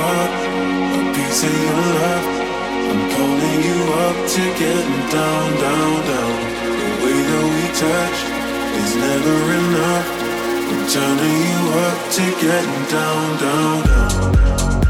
heart, a piece of your love. I'm calling you up to getting down, down, down. The way that we touch is never enough. I'm turning you up to getting down, down, down.